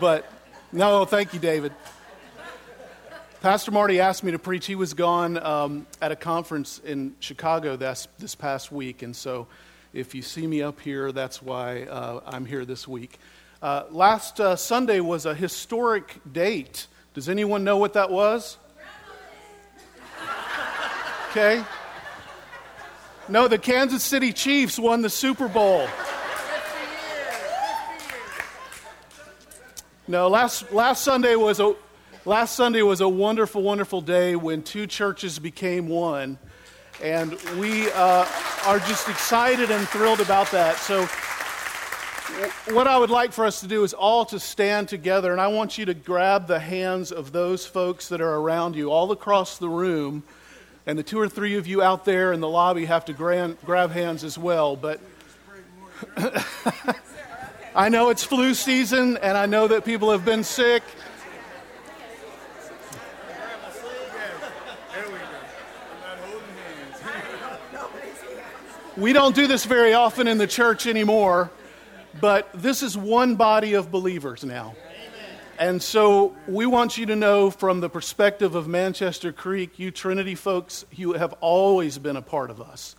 but no, thank you, David. Pastor Marty asked me to preach. He was gone um, at a conference in Chicago this, this past week, and so if you see me up here, that's why uh, I'm here this week. Uh, last uh, Sunday was a historic date. Does anyone know what that was? Okay. No, the Kansas City Chiefs won the Super Bowl. No, last, last Sunday was a last Sunday was a wonderful, wonderful day when two churches became one, and we uh, are just excited and thrilled about that. So, what I would like for us to do is all to stand together, and I want you to grab the hands of those folks that are around you, all across the room, and the two or three of you out there in the lobby have to grab, grab hands as well. But I know it's flu season, and I know that people have been sick. We don't do this very often in the church anymore, but this is one body of believers now. And so we want you to know from the perspective of Manchester Creek, you Trinity folks, you have always been a part of us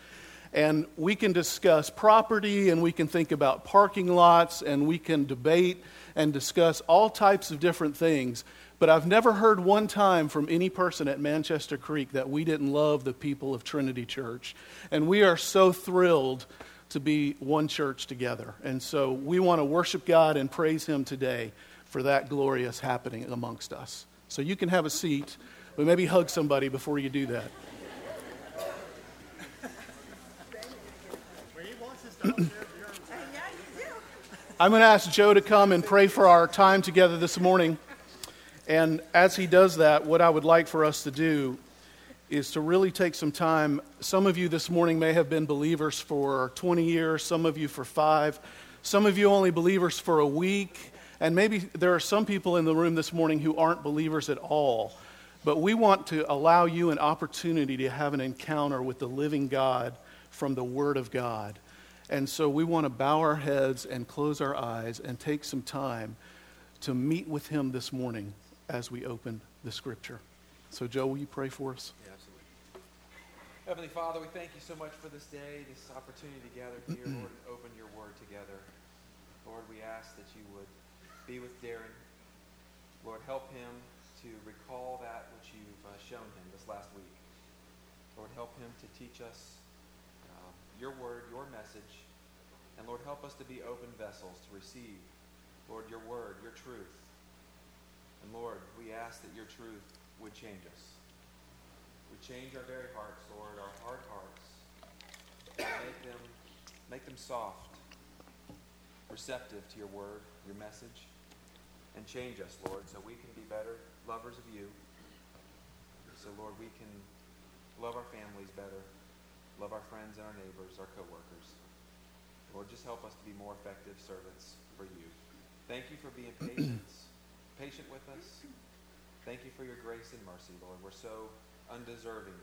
and we can discuss property and we can think about parking lots and we can debate and discuss all types of different things. But I've never heard one time from any person at Manchester Creek that we didn't love the people of Trinity Church. And we are so thrilled to be one church together. And so we want to worship God and praise Him today for that glorious happening amongst us. So you can have a seat, but maybe hug somebody before you do that. I'm going to ask Joe to come and pray for our time together this morning. And as he does that, what I would like for us to do is to really take some time. Some of you this morning may have been believers for 20 years, some of you for five, some of you only believers for a week, and maybe there are some people in the room this morning who aren't believers at all. But we want to allow you an opportunity to have an encounter with the living God from the Word of God. And so we want to bow our heads and close our eyes and take some time to meet with Him this morning as we open the Scripture. So, Joe, will you pray for us? Yeah, absolutely. Heavenly Father, we thank you so much for this day, this opportunity to gather here, Lord, and open your word together. Lord, we ask that you would be with Darren. Lord, help him to recall that which you've uh, shown him this last week. Lord, help him to teach us your word, your message. And Lord, help us to be open vessels to receive, Lord, your word, your truth. And Lord, we ask that your truth would change us. Would change our very hearts, Lord, our hard hearts. Make them, make them soft, receptive to your word, your message. And change us, Lord, so we can be better lovers of you. So, Lord, we can love our families better love our friends and our neighbors, our coworkers. Lord, just help us to be more effective servants for you. Thank you for being patient, patient with us. Thank you for your grace and mercy, Lord. We're so undeserving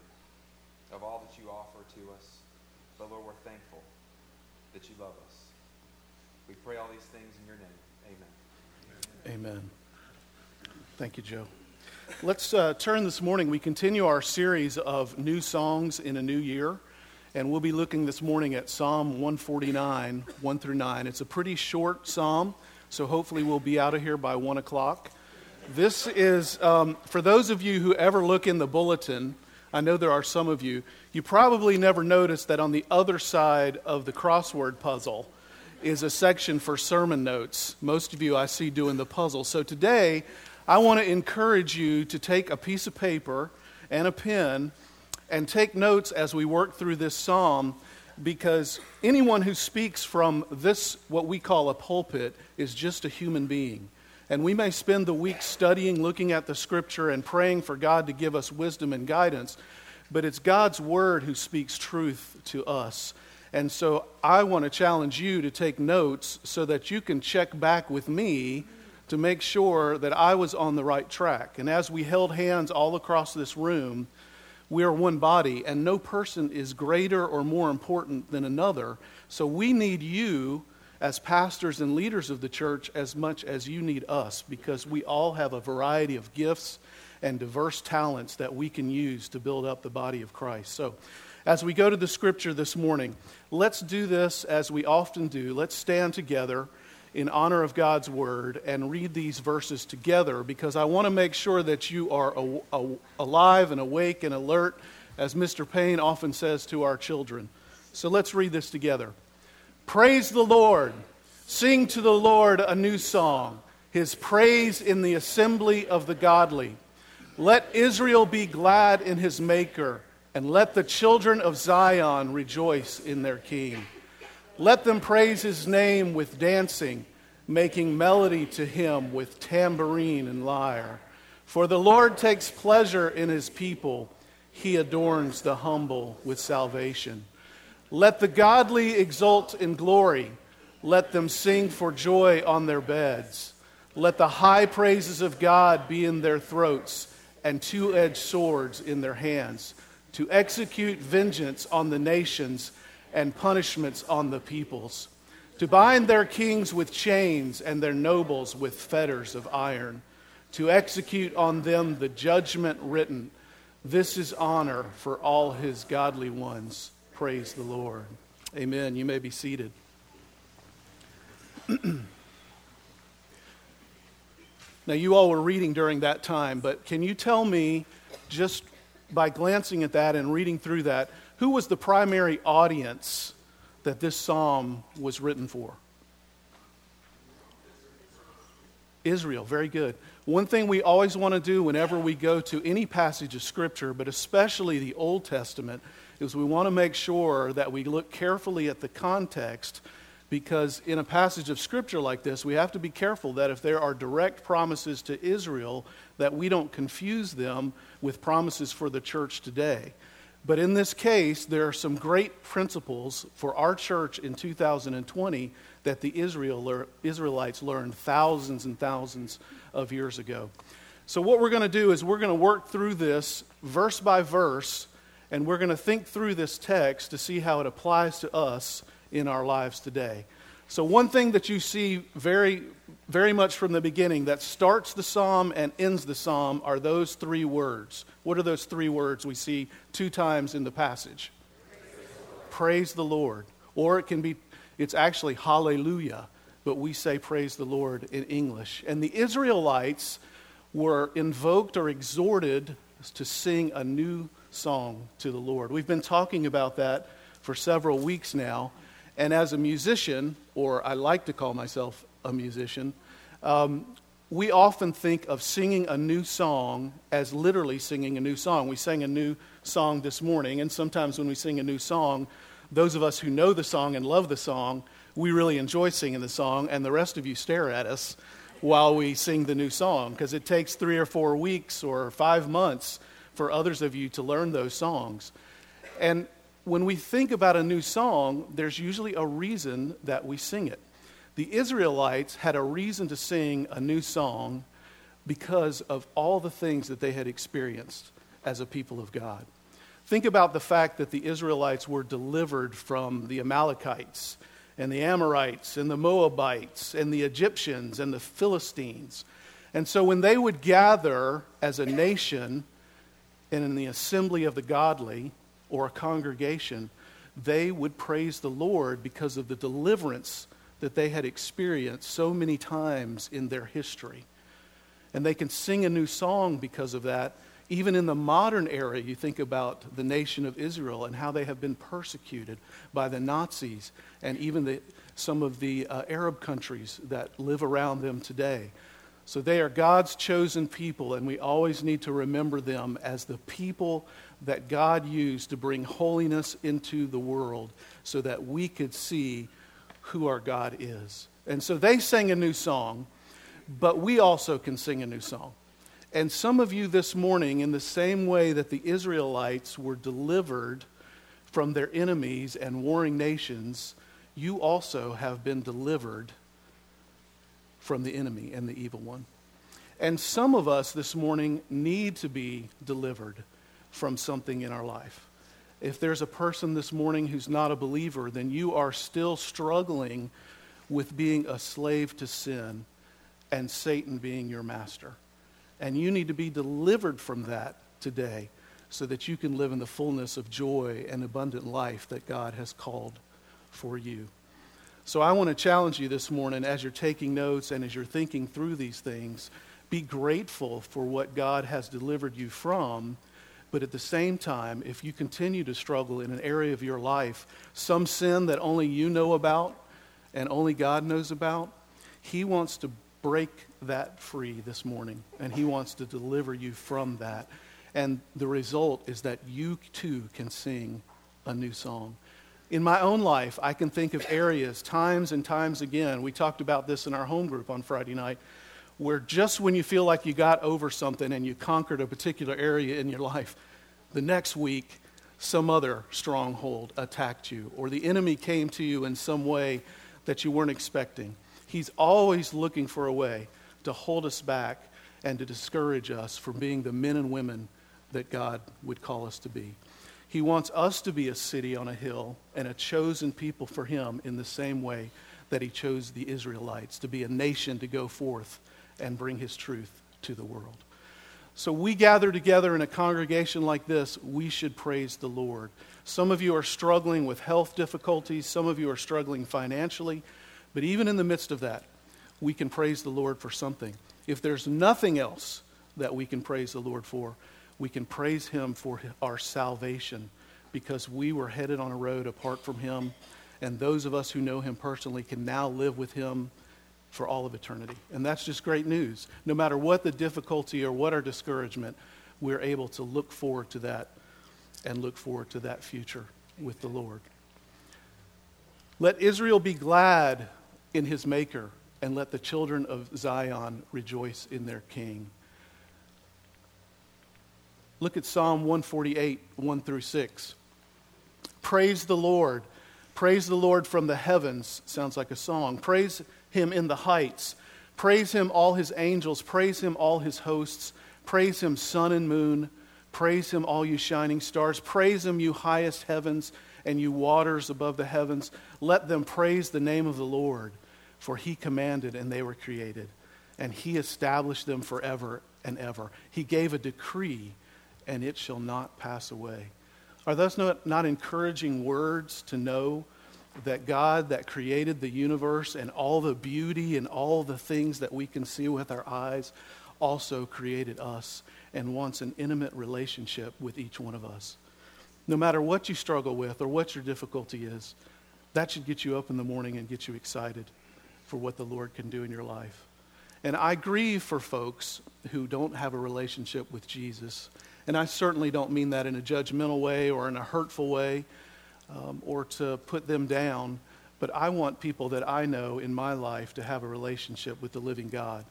of all that you offer to us. But Lord, we're thankful that you love us. We pray all these things in your name. Amen. Amen. Thank you, Joe. Let's uh, turn this morning. We continue our series of new songs in a new year. And we'll be looking this morning at Psalm 149, 1 through 9. It's a pretty short psalm, so hopefully we'll be out of here by 1 o'clock. This is, um, for those of you who ever look in the bulletin, I know there are some of you, you probably never noticed that on the other side of the crossword puzzle is a section for sermon notes. Most of you I see doing the puzzle. So today, I want to encourage you to take a piece of paper and a pen and take notes as we work through this psalm because anyone who speaks from this, what we call a pulpit, is just a human being. And we may spend the week studying, looking at the scripture, and praying for God to give us wisdom and guidance, but it's God's word who speaks truth to us. And so I want to challenge you to take notes so that you can check back with me to make sure that I was on the right track. And as we held hands all across this room, we are one body, and no person is greater or more important than another. So we need you as pastors and leaders of the church as much as you need us because we all have a variety of gifts and diverse talents that we can use to build up the body of Christ. So, as we go to the scripture this morning, let's do this as we often do. Let's stand together in honor of God's word and read these verses together because I want to make sure that you are a, a, alive and awake and alert, as Mr. Payne often says to our children. So let's read this together. Praise the Lord. Sing to the Lord a new song, his praise in the assembly of the godly. Let Israel be glad in his Maker, and let the children of Zion rejoice in their King. Let them praise his name with dancing, making melody to him with tambourine and lyre. For the Lord takes pleasure in his people, he adorns the humble with salvation. Let the godly exult in glory. Let them sing for joy on their beds. Let the high praises of God be in their throats and two edged swords in their hands to execute vengeance on the nations and punishments on the peoples, to bind their kings with chains and their nobles with fetters of iron, to execute on them the judgment written. This is honor for all his godly ones. Praise the Lord. Amen. You may be seated. now, you all were reading during that time, but can you tell me, just by glancing at that and reading through that, who was the primary audience that this psalm was written for? Israel, very good. One thing we always want to do whenever we go to any passage of Scripture, but especially the Old Testament, is we want to make sure that we look carefully at the context because in a passage of scripture like this we have to be careful that if there are direct promises to Israel that we don't confuse them with promises for the church today. But in this case there are some great principles for our church in 2020 that the Israel, Israelites learned thousands and thousands of years ago. So what we're going to do is we're going to work through this verse by verse and we're going to think through this text to see how it applies to us in our lives today. So, one thing that you see very, very much from the beginning that starts the psalm and ends the psalm are those three words. What are those three words we see two times in the passage? Praise the Lord. Or it can be, it's actually hallelujah, but we say praise the Lord in English. And the Israelites were invoked or exhorted to sing a new song to the Lord. We've been talking about that for several weeks now. And as a musician, or I like to call myself a musician, um, we often think of singing a new song as literally singing a new song. We sang a new song this morning, and sometimes when we sing a new song, those of us who know the song and love the song, we really enjoy singing the song, and the rest of you stare at us while we sing the new song because it takes three or four weeks or five months for others of you to learn those songs. And when we think about a new song, there's usually a reason that we sing it. The Israelites had a reason to sing a new song because of all the things that they had experienced as a people of God. Think about the fact that the Israelites were delivered from the Amalekites and the Amorites and the Moabites and the Egyptians and the Philistines. And so when they would gather as a nation, and in the assembly of the godly or a congregation, they would praise the Lord because of the deliverance that they had experienced so many times in their history. And they can sing a new song because of that. Even in the modern era, you think about the nation of Israel and how they have been persecuted by the Nazis and even the, some of the uh, Arab countries that live around them today. So they are God's chosen people, and we always need to remember them as the people that God used to bring holiness into the world so that we could see who our God is. And so they sang a new song, but we also can sing a new song. And some of you this morning, in the same way that the Israelites were delivered from their enemies and warring nations, you also have been delivered from the enemy and the evil one. And some of us this morning need to be delivered from something in our life. If there's a person this morning who's not a believer, then you are still struggling with being a slave to sin and Satan being your master. And you need to be delivered from that today so that you can live in the fullness of joy and abundant life that God has called for you. So I want to challenge you this morning as you're taking notes and as you're thinking through these things, be grateful for what God has delivered you from. But at the same time, if you continue to struggle in an area of your life, some sin that only you know about and only God knows about, He wants to break that free this morning, and He wants to deliver you from that. And the result is that you too can sing a new song. In my own life, I can think of areas, times and times again. We talked about this in our home group on Friday night, where just when you feel like you got over something and you conquered a particular area in your life, the next week, some other stronghold attacked you, or the enemy came to you in some way that you weren't expecting. He's always looking for a way to hold us back and to discourage us from being the men and women that God would call us to be. He wants us to be a city on a hill and a chosen people for Him in the same way that He chose the Israelites to be a nation to go forth and bring His truth to the world. So we gather together in a congregation like this, we should praise the Lord. Some of you are struggling with health difficulties, some of you are struggling financially. But even in the midst of that, we can praise the Lord for something. If there's nothing else that we can praise the Lord for, we can praise Him for our salvation because we were headed on a road apart from Him. And those of us who know Him personally can now live with Him for all of eternity. And that's just great news. No matter what the difficulty or what our discouragement, we're able to look forward to that and look forward to that future with the Lord. Let Israel be glad in his Maker, and let the children of Zion rejoice in their King. Look at Psalm 148, 1 through 6. Praise the Lord. Praise the Lord from the heavens. Sounds like a song. Praise him in the heights. Praise him, all his angels. Praise him, all his hosts. Praise him, sun and moon. Praise him, all you shining stars. Praise him, you highest heavens and you waters above the heavens. Let them praise the name of the Lord for he commanded and they were created, and he established them forever and ever. He gave a decree, and it shall not pass away. Are those not, not encouraging words to know that God, that created the universe and all the beauty and all the things that we can see with our eyes, also created us and wants an intimate relationship with each one of us? No matter what you struggle with or what your difficulty is, that should get you up in the morning and get you excited for what the Lord can do in your life. And I grieve for folks who don't have a relationship with Jesus. And I certainly don't mean that in a judgmental way or in a hurtful way um, or to put them down. But I want people that I know in my life to have a relationship with the living God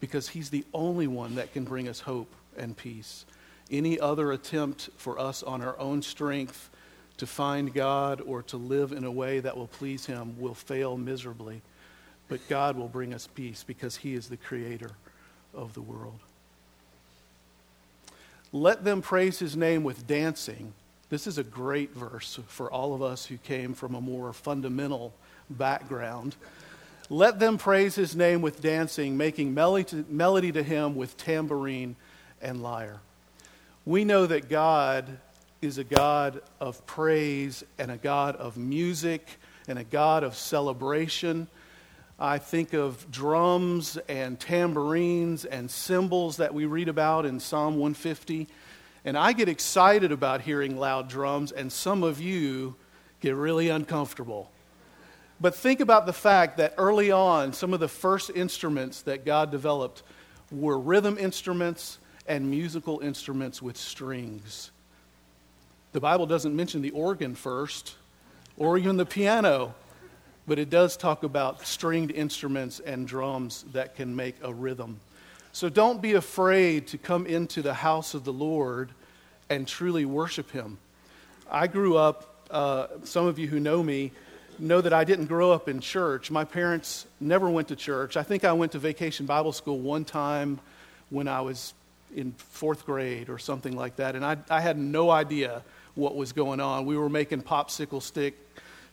because He's the only one that can bring us hope and peace. Any other attempt for us on our own strength to find God or to live in a way that will please Him will fail miserably. But God will bring us peace because He is the creator of the world. Let them praise His name with dancing. This is a great verse for all of us who came from a more fundamental background. Let them praise his name with dancing, making melody to, him with tambourine and lyre. We know that God is a God of praise and a God of music and a God of celebration I think of drums and tambourines and cymbals that we read about in Psalm 150. And I get excited about hearing loud drums, and some of you get really uncomfortable. But think about the fact that early on, some of the first instruments that God developed were rhythm instruments and musical instruments with strings. The Bible doesn't mention the organ first, or even the piano but it does talk about stringed instruments and drums that can make a rhythm. So don't be afraid to come into the house of the Lord and truly worship Him. I grew up, uh, some of you who know me know that I didn't grow up in church. My parents never went to church. I think I went to vacation Bible school one time when I was in fourth grade or something like that, and I, I had no idea what was going on. We were making popsicle stick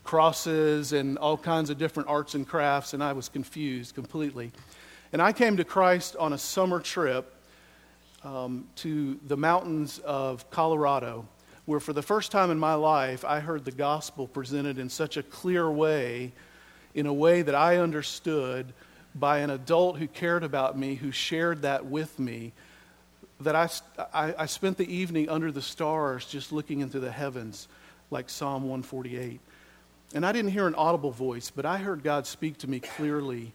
crosses and all kinds of different arts and crafts, and I was confused completely. And I came to Christ on a summer trip um, to the mountains of Colorado, where for the first time in my life I heard the gospel presented in such a clear way, in a way that I understood by an adult who cared about me, who shared that with me, that I, I, I spent the evening under the stars just looking into the heavens, like Psalm 148. And I didn't hear an audible voice, but I heard God speak to me clearly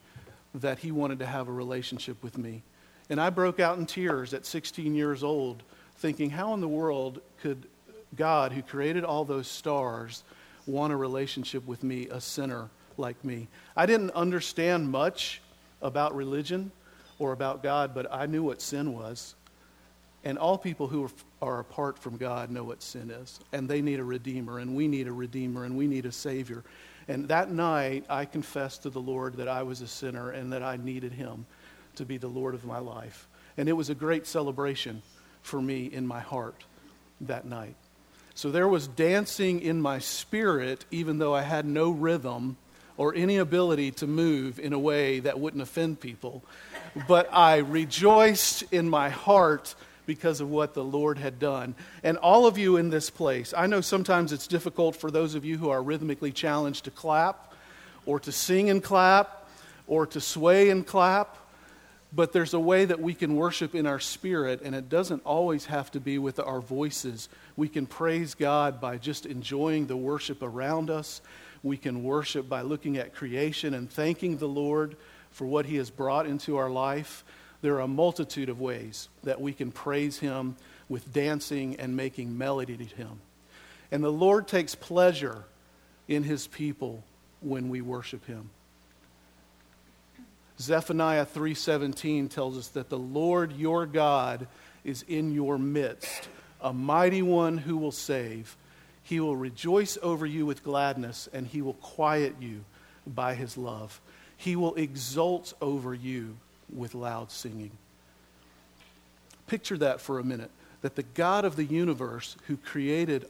that He wanted to have a relationship with me. And I broke out in tears at 16 years old, thinking, how in the world could God, who created all those stars, want a relationship with me, a sinner like me? I didn't understand much about religion or about God, but I knew what sin was. And all people who are apart from God know what sin is. And they need a redeemer, and we need a redeemer, and we need a savior. And that night, I confessed to the Lord that I was a sinner and that I needed him to be the Lord of my life. And it was a great celebration for me in my heart that night. So there was dancing in my spirit, even though I had no rhythm or any ability to move in a way that wouldn't offend people. But I rejoiced in my heart because of what the Lord had done. And all of you in this place, I know sometimes it's difficult for those of you who are rhythmically challenged to clap or to sing and clap or to sway and clap. But there's a way that we can worship in our spirit, and it doesn't always have to be with our voices. We can praise God by just enjoying the worship around us. We can worship by looking at creation and thanking the Lord for what He has brought into our life. There are a multitude of ways that we can praise Him with dancing and making melody to Him. And the Lord takes pleasure in His people when we worship Him. Zephaniah 3:17 tells us that the Lord your God is in your midst, a mighty one who will save. He will rejoice over you with gladness and he will quiet you by his love. He will exult over you with loud singing. Picture that for a minute that the God of the universe who created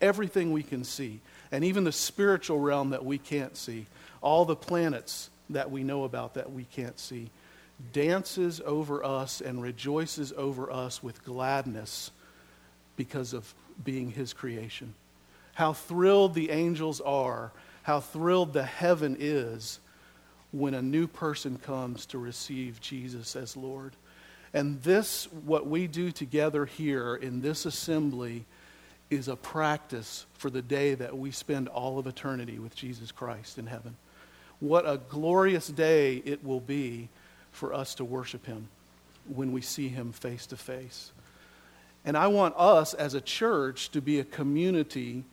everything we can see and even the spiritual realm that we can't see, all the planets that we know about that we can't see, dances over us and rejoices over us with gladness because of being his creation. How thrilled the angels are, how thrilled the heaven is when a new person comes to receive Jesus as Lord. And this, what we do together here in this assembly, is a practice for the day that we spend all of eternity with Jesus Christ in heaven. What a glorious day it will be for us to worship Him when we see Him face to face. And I want us as a church to be a community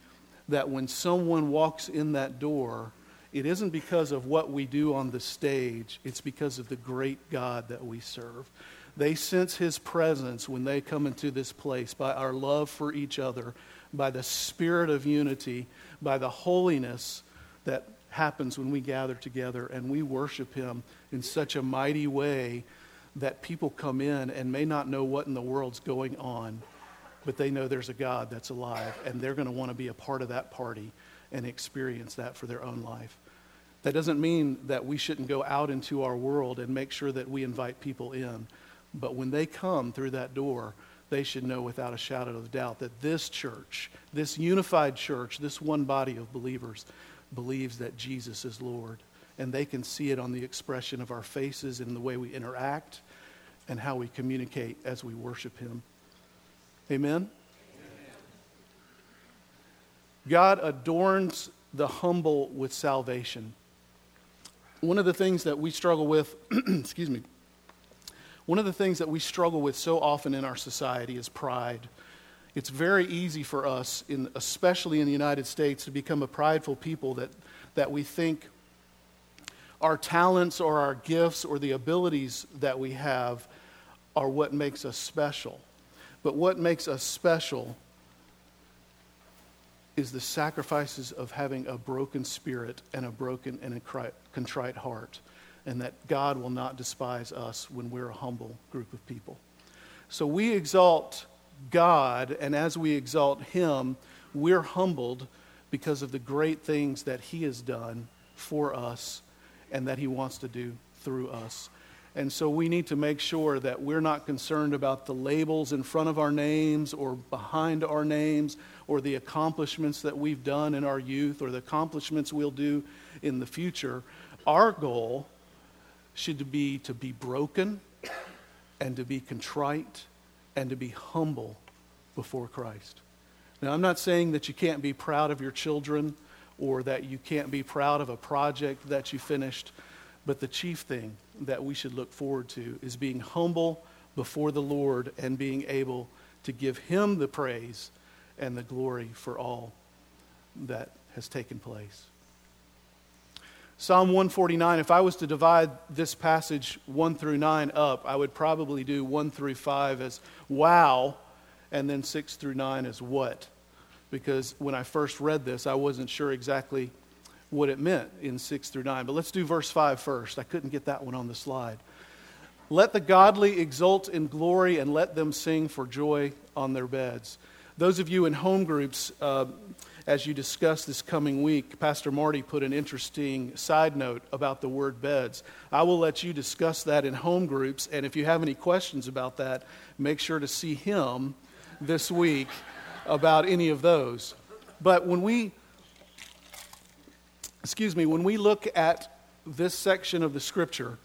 that when someone walks in that door, it isn't because of what we do on the stage, it's because of the great God that we serve. They sense His presence when they come into this place by our love for each other, by the spirit of unity, by the holiness that happens when we gather together and we worship Him in such a mighty way that people come in and may not know what in the world's going on, but they know there's a God that's alive and they're going to want to be a part of that party and experience that for their own life. That doesn't mean that we shouldn't go out into our world and make sure that we invite people in. But when they come through that door, they should know without a shadow of doubt that this church, this unified church, this one body of believers, believes that Jesus is Lord. And they can see it on the expression of our faces and the way we interact and how we communicate as we worship Him. Amen? Amen? God adorns the humble with salvation. One of the things that we struggle with, excuse me, one of the things that we struggle with so often in our society is pride. It's very easy for us, in, especially in the United States, to become a prideful people that, that we think our talents or our gifts or the abilities that we have are what makes us special. But what makes us special is the sacrifices of having a broken spirit and a broken and a contrite heart, and that God will not despise us when we're a humble group of people. So we exalt God, and as we exalt Him, we're humbled because of the great things that He has done for us and that He wants to do through us. And so we need to make sure that we're not concerned about the labels in front of our names or behind our names or the accomplishments that we've done in our youth or the accomplishments we'll do in the future. Our goal should be to be broken and to be contrite and to be humble before Christ. Now, I'm not saying that you can't be proud of your children or that you can't be proud of a project that you finished, but the chief thing that we should look forward to is being humble before the Lord and being able to give Him the praise and the glory for all that has taken place. Psalm 149, if I was to divide this passage 1 through 9 up, I would probably do 1 through 5 as wow, and then 6 through 9 as what. Because when I first read this, I wasn't sure exactly what it meant in 6 through 9. But let's do verse 5 first. I couldn't get that one on the slide. Let the godly exult in glory and let them sing for joy on their beds. Those of you in home groups, uh, as you discuss this coming week, Pastor Marty put an interesting side note about the word beds. I will let you discuss that in home groups, and if you have any questions about that, make sure to see him this week about any of those. But when we, excuse me, when we look at this section of the scripture,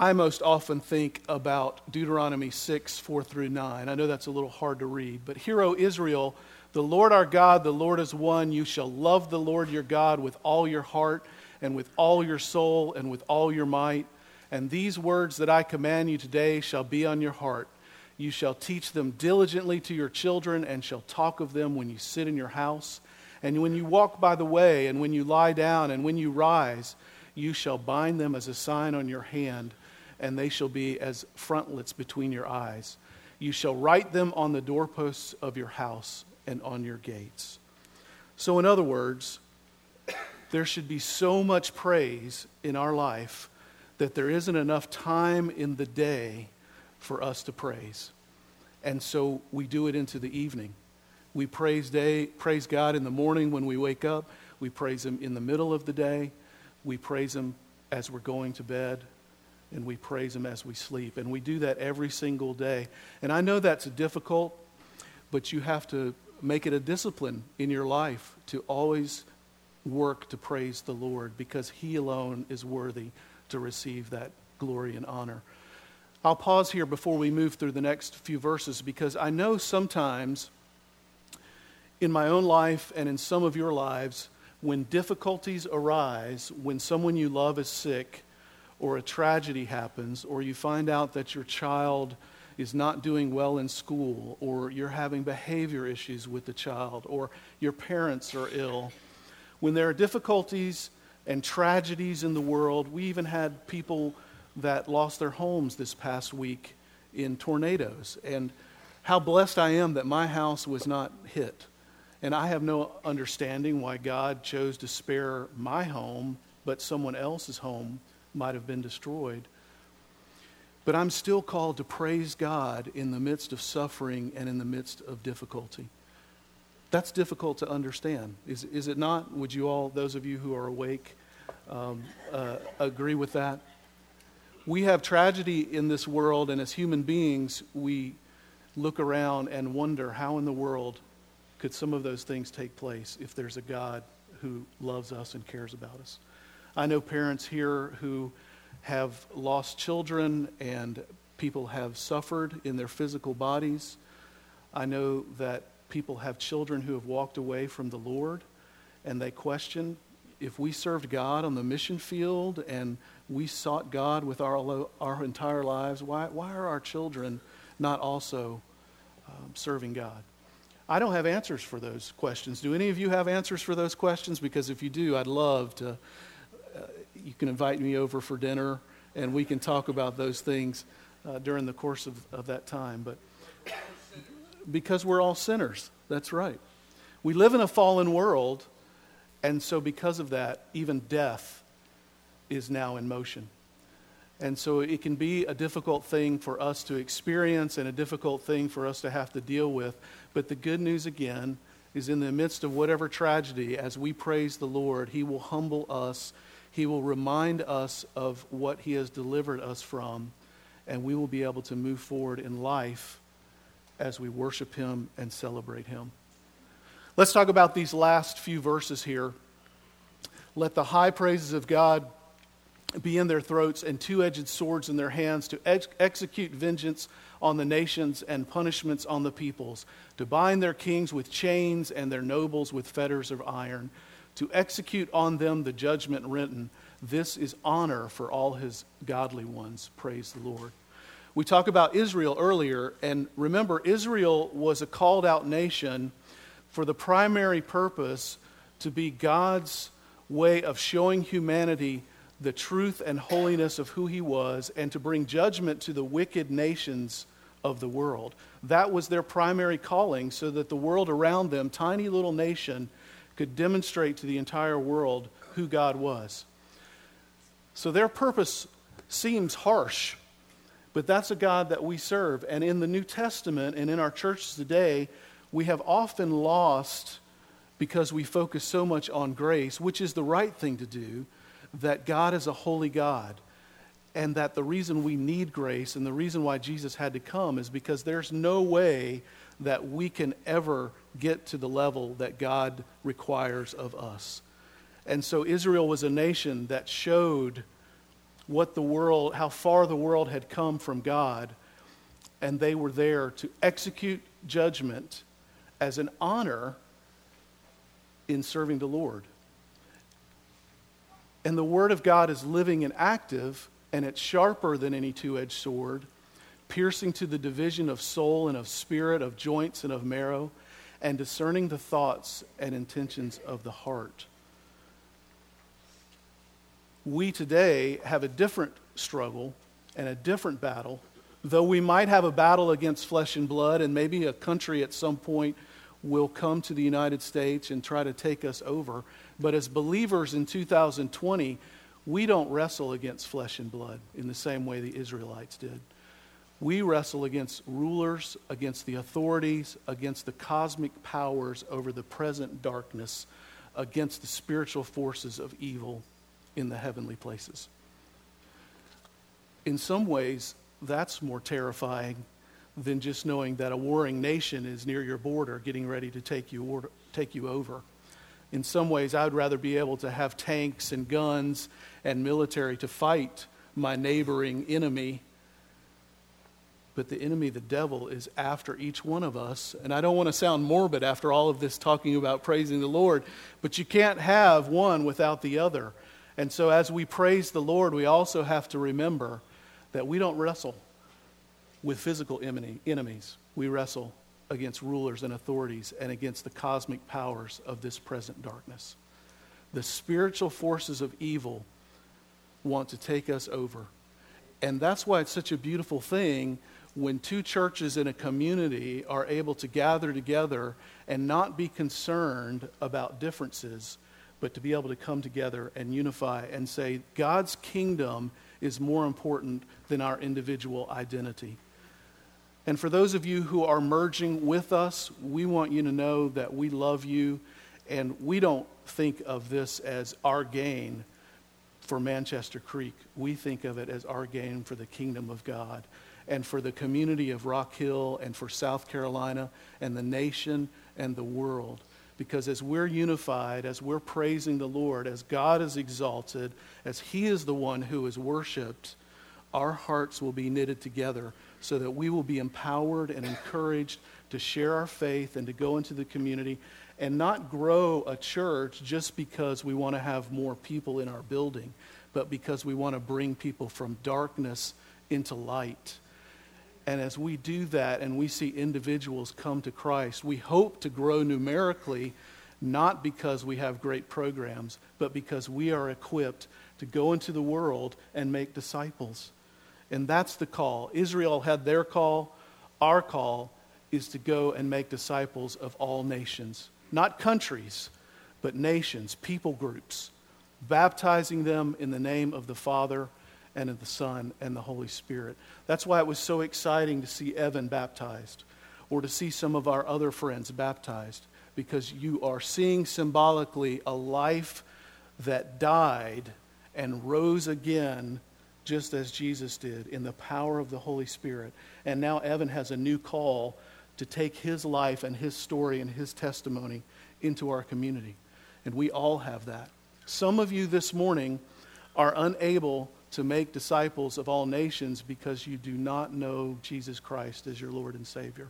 I most often think about Deuteronomy 6, 4 through 9. I know that's a little hard to read, but Hear, O Israel, the Lord our God, the Lord is one. You shall love the Lord your God with all your heart and with all your soul and with all your might. And these words that I command you today shall be on your heart. You shall teach them diligently to your children and shall talk of them when you sit in your house and when you walk by the way and when you lie down and when you rise. You shall bind them as a sign on your hand, and they shall be as frontlets between your eyes. You shall write them on the doorposts of your house and on your gates. So, in other words, there should be so much praise in our life that there isn't enough time in the day for us to praise. And so we do it into the evening. We praise day, praise God in the morning when we wake up. We praise him in the middle of the day. We praise him as we're going to bed and we praise him as we sleep. And we do that every single day. And I know that's difficult, but you have to make it a discipline in your life to always work to praise the Lord because He alone is worthy to receive that glory and honor. I'll pause here before we move through the next few verses because I know sometimes in my own life and in some of your lives, when difficulties arise, when someone you love is sick, or a tragedy happens, or you find out that your child is not doing well in school, or you're having behavior issues with the child, or your parents are ill. When there are difficulties and tragedies in the world, we even had people that lost their homes this past week in tornadoes. And how blessed I am that my house was not hit. And I have no understanding why God chose to spare my home, but someone else's home might have been destroyed. But I'm still called to praise God in the midst of suffering and in the midst of difficulty. That's difficult to understand. Is, is it not? Would you all, those of you who are awake, um, uh, agree with that? We have tragedy in this world, and as human beings, we look around and wonder how in the world could some of those things take place if there's a God who loves us and cares about us. I know parents here who have lost children and people have suffered in their physical bodies. I know that people have children who have walked away from the Lord and they question if we served God on the mission field and we sought God with our, our entire lives, why, why are our children not also um, serving God? I don't have answers for those questions. Do any of you have answers for those questions? Because if you do, I'd love to you can invite me over for dinner and we can talk about those things uh, during the course of, of that time. But because we're all sinners, that's right. We live in a fallen world, and so because of that, even death is now in motion. And so it can be a difficult thing for us to experience and a difficult thing for us to have to deal with. But the good news, again, is in the midst of whatever tragedy, as we praise the Lord, He will humble us. He will remind us of what He has delivered us from, and we will be able to move forward in life as we worship Him and celebrate Him. Let's talk about these last few verses here. Let the high praises of God be in their throats and two edged swords in their hands to ex- execute vengeance on the nations and punishments on the peoples, to bind their kings with chains and their nobles with fetters of iron, to execute on them the judgment written. This is honor for all his godly ones. Praise the Lord. We talked about Israel earlier, and remember, Israel was a called out nation for the primary purpose to be God's way of showing humanity the truth and holiness of who he was and to bring judgment to the wicked nations of the world. That was their primary calling so that the world around them, tiny little nation, could demonstrate to the entire world who God was. So their purpose seems harsh, but that's a God that we serve. And in the New Testament and in our churches today, we have often lost because we focus so much on grace, which is the right thing to do that God is a holy God and that the reason we need grace and the reason why Jesus had to come is because there's no way that we can ever get to the level that God requires of us. And so Israel was a nation that showed what the world, how far the world had come from God, and they were there to execute judgment as an honor in serving the Lord. And the Word of God is living and active, and it's sharper than any two edged sword, piercing to the division of soul and of spirit, of joints and of marrow, and discerning the thoughts and intentions of the heart. We today have a different struggle and a different battle. Though we might have a battle against flesh and blood, and maybe a country at some point will come to the United States and try to take us over, but as believers in 2020, we don't wrestle against flesh and blood in the same way the Israelites did. We wrestle against rulers, against the authorities, against the cosmic powers over the present darkness, against the spiritual forces of evil in the heavenly places. In some ways, that's more terrifying than just knowing that a warring nation is near your border getting ready to take you, order, take you over in some ways, I would rather be able to have tanks and guns and military to fight my neighboring enemy. But the enemy, the devil, is after each one of us. And I don't want to sound morbid after all of this talking about praising the Lord, but you can't have one without the other. And so, as we praise the Lord, we also have to remember that we don't wrestle with physical enemies. We wrestle against rulers and authorities and against the cosmic powers of this present darkness. The spiritual forces of evil want to take us over. And that's why it's such a beautiful thing when two churches in a community are able to gather together and not be concerned about differences, but to be able to come together and unify and say, God's kingdom is more important than our individual identity. And for those of you who are merging with us, we want you to know that we love you and we don't think of this as our gain for Manchester Creek. We think of it as our gain for the kingdom of God and for the community of Rock Hill and for South Carolina and the nation and the world. Because as we're unified, as we're praising the Lord, as God is exalted, as He is the one who is worshiped, our hearts will be knitted together so that we will be empowered and encouraged to share our faith and to go into the community and not grow a church just because we want to have more people in our building, but because we want to bring people from darkness into light. And as we do that and we see individuals come to Christ, we hope to grow numerically, not because we have great programs, but because we are equipped to go into the world and make disciples. And that's the call. Israel had their call. Our call is to go and make disciples of all nations, not countries, but nations, people groups, baptizing them in the name of the Father and of the Son and the Holy Spirit. That's why it was so exciting to see Evan baptized or to see some of our other friends baptized because you are seeing symbolically a life that died and rose again just as Jesus did in the power of the Holy Spirit. And now Evan has a new call to take his life and his story and his testimony into our community. And we all have that. Some of you this morning are unable to make disciples of all nations because you do not know Jesus Christ as your Lord and Savior.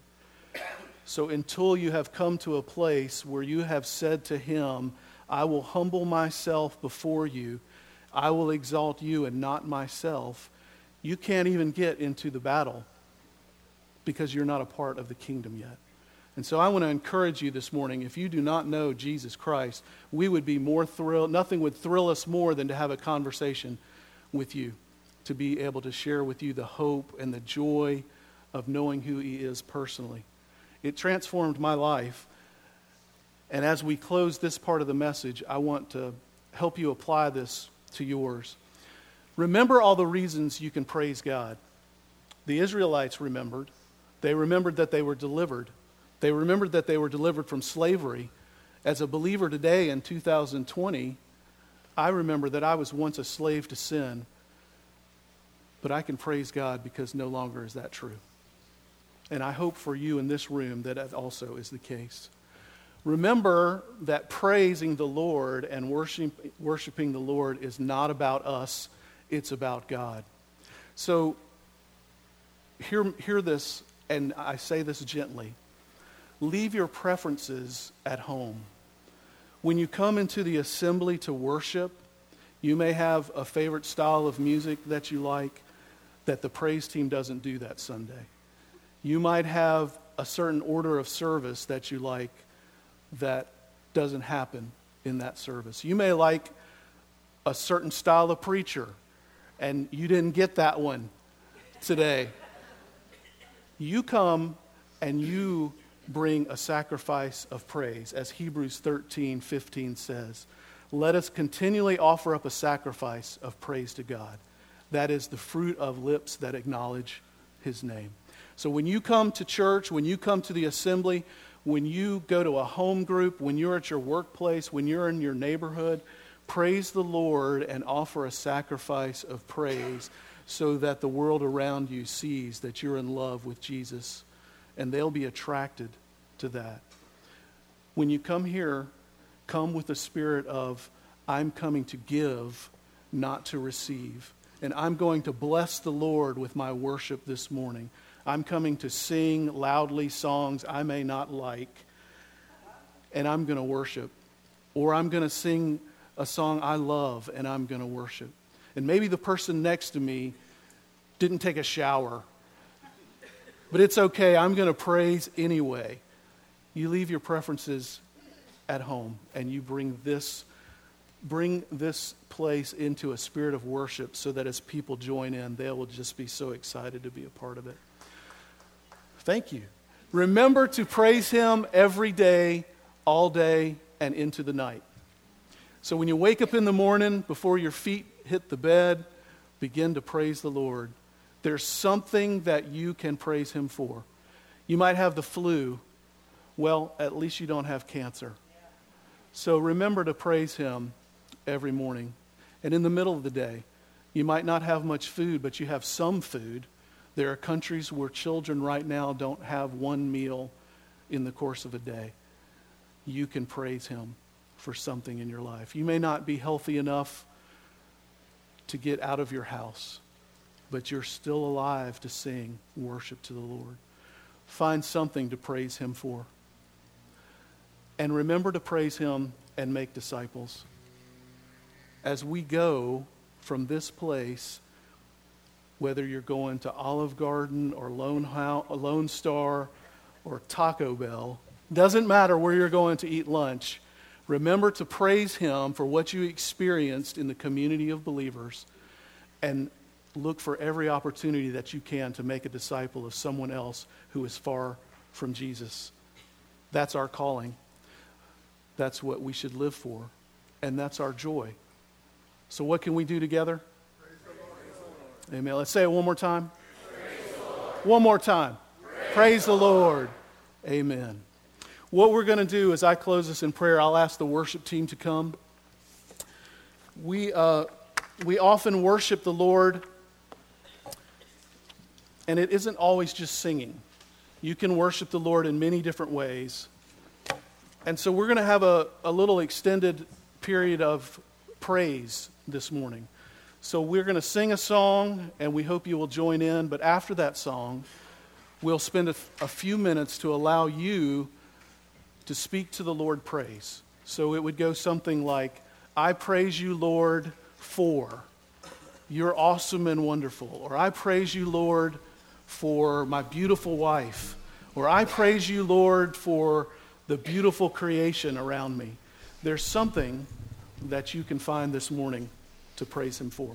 So until you have come to a place where you have said to him, I will humble myself before you, I will exalt you and not myself, you can't even get into the battle because you're not a part of the kingdom yet. And so I want to encourage you this morning if you do not know Jesus Christ, we would be more thrilled, nothing would thrill us more than to have a conversation with you, to be able to share with you the hope and the joy of knowing who He is personally. It transformed my life. And as we close this part of the message, I want to help you apply this to yours. Remember all the reasons you can praise God. The Israelites remembered. They remembered that they were delivered. They remembered that they were delivered from slavery. As a believer today in 2020, I remember that I was once a slave to sin, but I can praise God because no longer is that true. And I hope for you in this room that also is the case. Remember that praising the Lord and worship, worshiping the Lord is not about us, it's about God. So, hear, hear this, and I say this gently. Leave your preferences at home. When you come into the assembly to worship, you may have a favorite style of music that you like that the praise team doesn't do that Sunday. You might have a certain order of service that you like that doesn't happen in that service. You may like a certain style of preacher, and you didn't get that one today. You come and you bring a sacrifice of praise, as Hebrews 13 15 says. Let us continually offer up a sacrifice of praise to God. That is the fruit of lips that acknowledge his name. So when you come to church, when you come to the assembly, when you go to a home group, when you're at your workplace, when you're in your neighborhood, praise the Lord and offer a sacrifice of praise so that the world around you sees that you're in love with Jesus and they'll be attracted to that. When you come here, come with the spirit of, I'm coming to give, not to receive. And I'm going to bless the Lord with my worship this morning. I'm coming to sing loudly songs I may not like, and I'm going to worship. Or I'm going to sing a song I love, and I'm going to worship. And maybe the person next to me didn't take a shower, but it's okay. I'm going to praise anyway. You leave your preferences at home, and you bring this bring this place into a spirit of worship so that as people join in, they will just be so excited to be a part of it. Thank you. Remember to praise Him every day, all day, and into the night. So when you wake up in the morning, before your feet hit the bed, begin to praise the Lord. There's something that you can praise Him for. You might have the flu. Well, at least you don't have cancer. So remember to praise Him every morning. And in the middle of the day, you might not have much food, but you have some food. There are countries where children right now don't have one meal in the course of a day. You can praise Him for something in your life. You may not be healthy enough to get out of your house, but you're still alive to sing worship to the Lord. Find something to praise Him for. And remember to praise Him and make disciples. As we go from this place, whether you're going to Olive Garden or Lone, House, Lone Star or Taco Bell, doesn't matter where you're going to eat lunch. Remember to praise Him for what you experienced in the community of believers and look for every opportunity that you can to make a disciple of someone else who is far from Jesus. That's our calling. That's what we should live for. And that's our joy. So, what can we do together? Amen. Let's say it one more time. One more time. Praise, Praise the Lord. Amen. What we're going to do as I close this in prayer, I'll ask the worship team to come. We, uh, we often worship the Lord, and it isn't always just singing. You can worship the Lord in many different ways. And so we're going to have a, a little extended period of praise this morning. So we're going to sing a song, and we hope you will join in. But after that song, we'll spend a, a few minutes to allow you to speak to the Lord praise. So it would go something like, I praise you, Lord, for you're awesome and wonderful. Or I praise you, Lord, for my beautiful wife. Or I praise you, Lord, for the beautiful creation around me. There's something that you can find this morning to praise Him for.